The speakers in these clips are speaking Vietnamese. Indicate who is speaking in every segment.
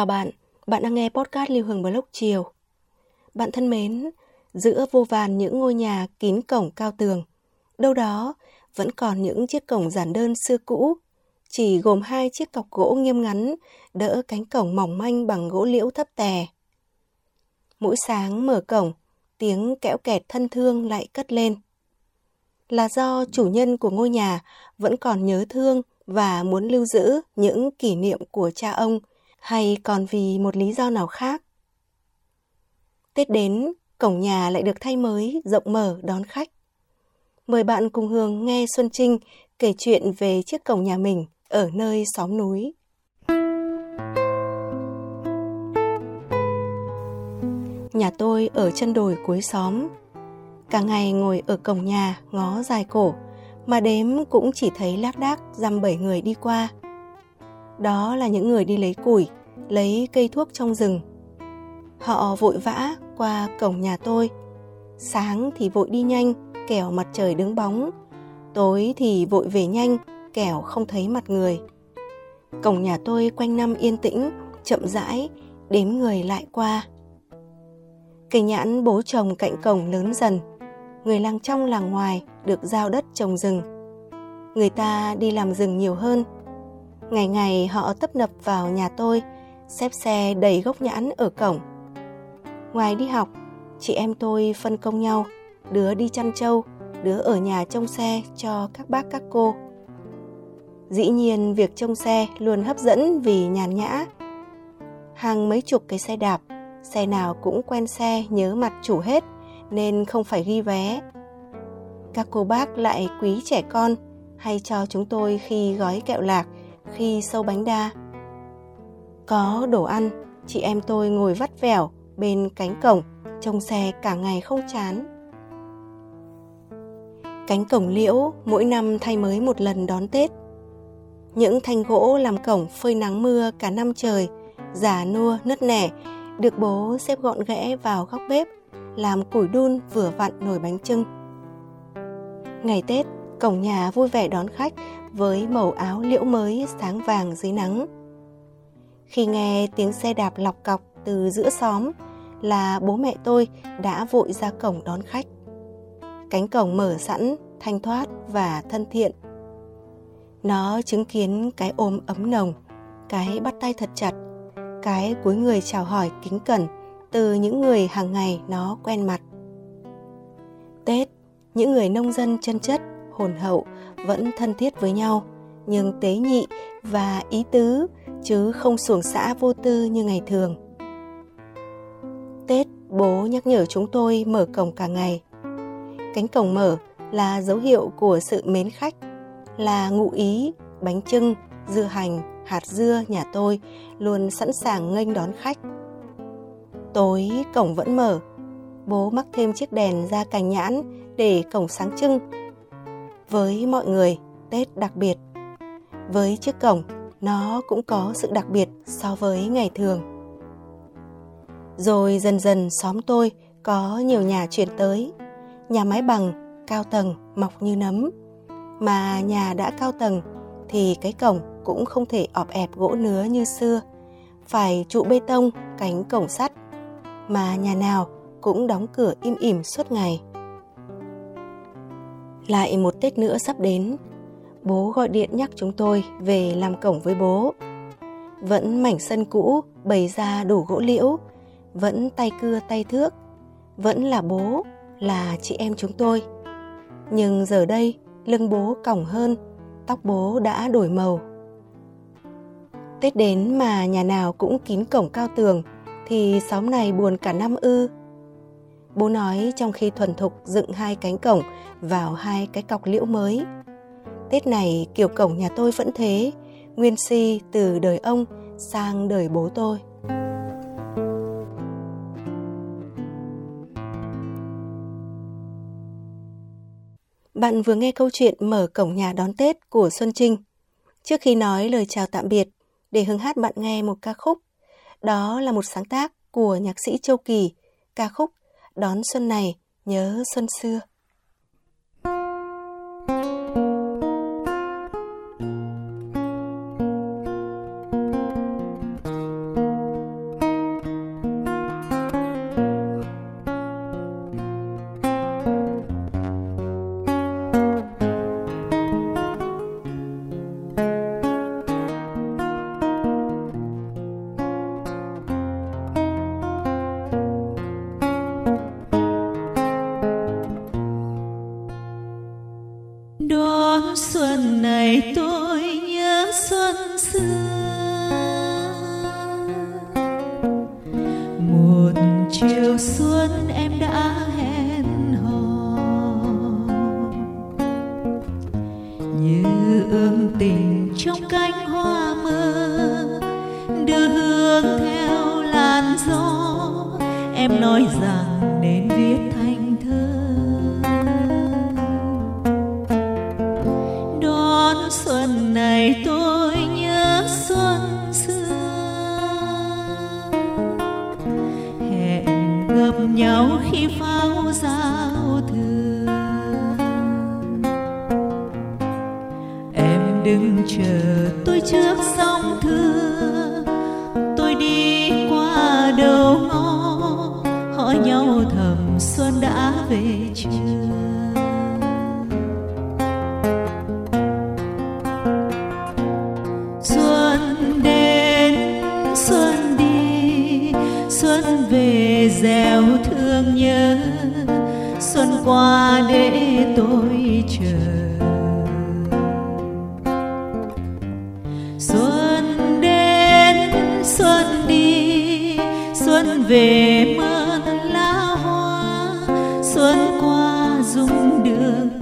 Speaker 1: Chào bạn, bạn đang nghe podcast Lưu Hương Blog chiều. Bạn thân mến, giữa vô vàn những ngôi nhà kín cổng cao tường, đâu đó vẫn còn những chiếc cổng giản đơn xưa cũ, chỉ gồm hai chiếc cọc gỗ nghiêm ngắn đỡ cánh cổng mỏng manh bằng gỗ liễu thấp tè. Mỗi sáng mở cổng, tiếng kẽo kẹt thân thương lại cất lên. Là do chủ nhân của ngôi nhà vẫn còn nhớ thương và muốn lưu giữ những kỷ niệm của cha ông hay còn vì một lý do nào khác. Tết đến, cổng nhà lại được thay mới, rộng mở đón khách. Mời bạn cùng Hương nghe Xuân Trinh kể chuyện về chiếc cổng nhà mình ở nơi xóm núi. Nhà tôi ở chân đồi cuối xóm. Cả ngày ngồi ở cổng nhà ngó dài cổ, mà đếm cũng chỉ thấy lác đác dăm bảy người đi qua. Đó là những người đi lấy củi, lấy cây thuốc trong rừng. Họ vội vã qua cổng nhà tôi. Sáng thì vội đi nhanh, kẻo mặt trời đứng bóng. Tối thì vội về nhanh, kẻo không thấy mặt người. Cổng nhà tôi quanh năm yên tĩnh, chậm rãi, đếm người lại qua. Cây nhãn bố trồng cạnh cổng lớn dần, người làng trong làng ngoài được giao đất trồng rừng. Người ta đi làm rừng nhiều hơn. Ngày ngày họ tấp nập vào nhà tôi, xếp xe đầy gốc nhãn ở cổng. Ngoài đi học, chị em tôi phân công nhau, đứa đi chăn trâu, đứa ở nhà trông xe cho các bác các cô. Dĩ nhiên việc trông xe luôn hấp dẫn vì nhàn nhã. Hàng mấy chục cái xe đạp, xe nào cũng quen xe nhớ mặt chủ hết nên không phải ghi vé. Các cô bác lại quý trẻ con hay cho chúng tôi khi gói kẹo lạc, khi sâu bánh đa. Có đồ ăn, chị em tôi ngồi vắt vẻo bên cánh cổng, trông xe cả ngày không chán. Cánh cổng liễu mỗi năm thay mới một lần đón Tết. Những thanh gỗ làm cổng phơi nắng mưa cả năm trời, già nua nứt nẻ, được bố xếp gọn ghẽ vào góc bếp, làm củi đun vừa vặn nồi bánh trưng. Ngày Tết, cổng nhà vui vẻ đón khách với màu áo liễu mới sáng vàng dưới nắng. Khi nghe tiếng xe đạp lọc cọc từ giữa xóm là bố mẹ tôi đã vội ra cổng đón khách. Cánh cổng mở sẵn, thanh thoát và thân thiện. Nó chứng kiến cái ôm ấm nồng, cái bắt tay thật chặt, cái cuối người chào hỏi kính cẩn từ những người hàng ngày nó quen mặt. Tết, những người nông dân chân chất, hồn hậu vẫn thân thiết với nhau, nhưng tế nhị và ý tứ chứ không xuồng xã vô tư như ngày thường. Tết, bố nhắc nhở chúng tôi mở cổng cả ngày. Cánh cổng mở là dấu hiệu của sự mến khách, là ngụ ý, bánh trưng, dưa hành, hạt dưa nhà tôi luôn sẵn sàng nghênh đón khách. Tối cổng vẫn mở, bố mắc thêm chiếc đèn ra cành nhãn để cổng sáng trưng. Với mọi người, Tết đặc biệt. Với chiếc cổng, nó cũng có sự đặc biệt so với ngày thường. Rồi dần dần xóm tôi có nhiều nhà chuyển tới, nhà mái bằng, cao tầng, mọc như nấm. Mà nhà đã cao tầng thì cái cổng cũng không thể ọp ẹp gỗ nứa như xưa, phải trụ bê tông, cánh cổng sắt. Mà nhà nào cũng đóng cửa im ỉm suốt ngày. Lại một Tết nữa sắp đến, bố gọi điện nhắc chúng tôi về làm cổng với bố. Vẫn mảnh sân cũ bày ra đủ gỗ liễu, vẫn tay cưa tay thước, vẫn là bố, là chị em chúng tôi. Nhưng giờ đây, lưng bố còng hơn, tóc bố đã đổi màu. Tết đến mà nhà nào cũng kín cổng cao tường, thì xóm này buồn cả năm ư. Bố nói trong khi thuần thục dựng hai cánh cổng vào hai cái cọc liễu mới. Tết này kiểu cổng nhà tôi vẫn thế, nguyên si từ đời ông sang đời bố tôi. Bạn vừa nghe câu chuyện mở cổng nhà đón Tết của Xuân Trinh. Trước khi nói lời chào tạm biệt, để hứng hát bạn nghe một ca khúc. Đó là một sáng tác của nhạc sĩ Châu Kỳ, ca khúc Đón Xuân này nhớ xuân xưa. Đón xuân này tôi nhớ xuân xưa.
Speaker 2: Một chiều xuân em đã hẹn hò. Như ươm tình trong cánh hoa mơ, đưa hương theo làn gió. Em nói rằng nên viết thơ tôi nhớ xuân xưa hẹn gặp nhau khi pháo giao thừa. Em đừng chờ tôi trước sông thưa. Tôi đi qua đầu ngõ. Hỏi nhau thầm xuân đã về chưa? Gieo thương nhớ, xuân qua để tôi chờ. Xuân đến, xuân đi, xuân về mơ xuân qua dung đường.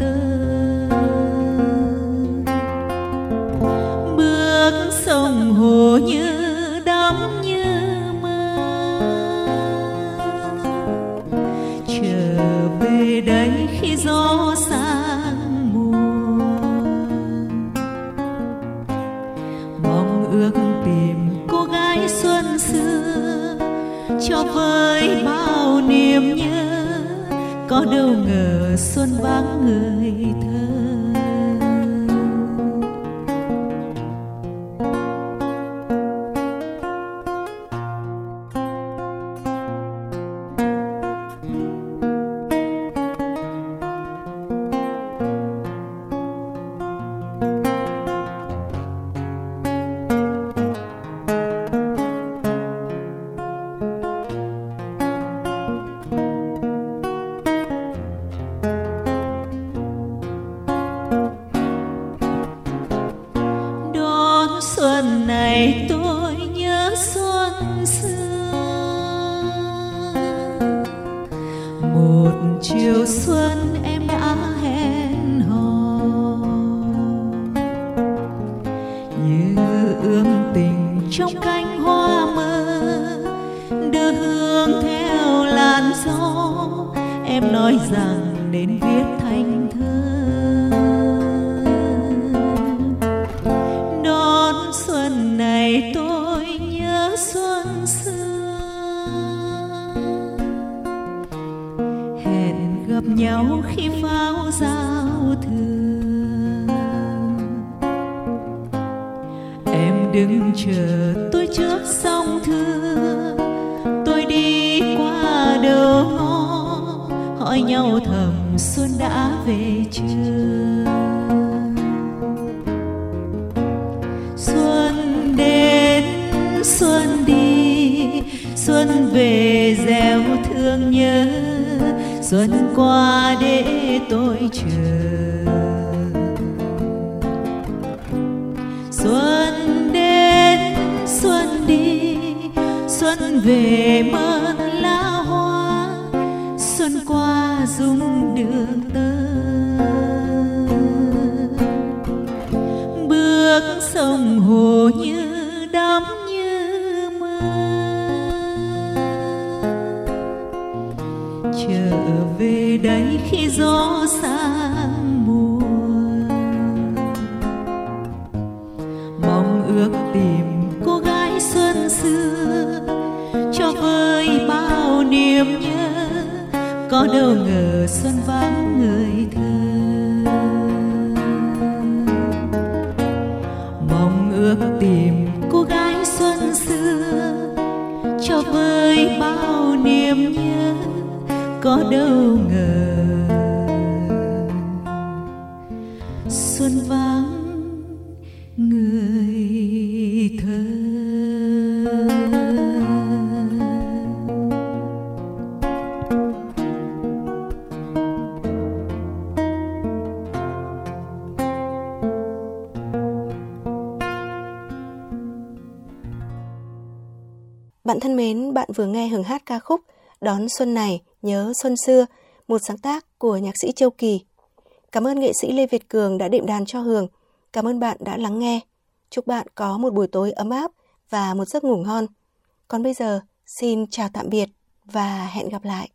Speaker 2: Ước tìm cô gái xuân xưa, cho với bao niềm nhớ. Có đâu ngờ xuân vắng người nay tôi nhớ xuân xưa, một chiều xuân em đã hẹn hò. Như ươm tình trong cánh hoa mơ đưa hương theo làn gió. Em nói rằng nên viết thành thơ. Nhau khi pháo giao thừa. Em đừng chờ tôi trước sông thưa tôi đi qua đầu ngõ, hỏi nhau thầm xuân đã về chưa. Xuân đến, xuân đi, xuân về gieo thương nhớ xuân qua để tôi chờ. Xuân đến, xuân đi, xuân về mơ lá hoa. Xuân qua dung đường tơ. Bước sông hồ như đắm có đâu ngờ xuân vắng người thơ. Mong ước tìm cô gái xuân xưa, cho vơi bao niềm nhớ, có đâu ngờ. Xuân vắng
Speaker 1: Bạn thân mến, bạn vừa nghe hưởng hát ca khúc Đón Xuân này, nhớ Xuân xưa, một sáng tác của nhạc sĩ Châu Kỳ. Cảm ơn nghệ sĩ Lê Việt Cường đã đệm đàn cho Hường. Cảm ơn bạn đã lắng nghe. Chúc bạn có một buổi tối ấm áp và một giấc ngủ ngon. Còn bây giờ, xin chào tạm biệt và hẹn gặp lại.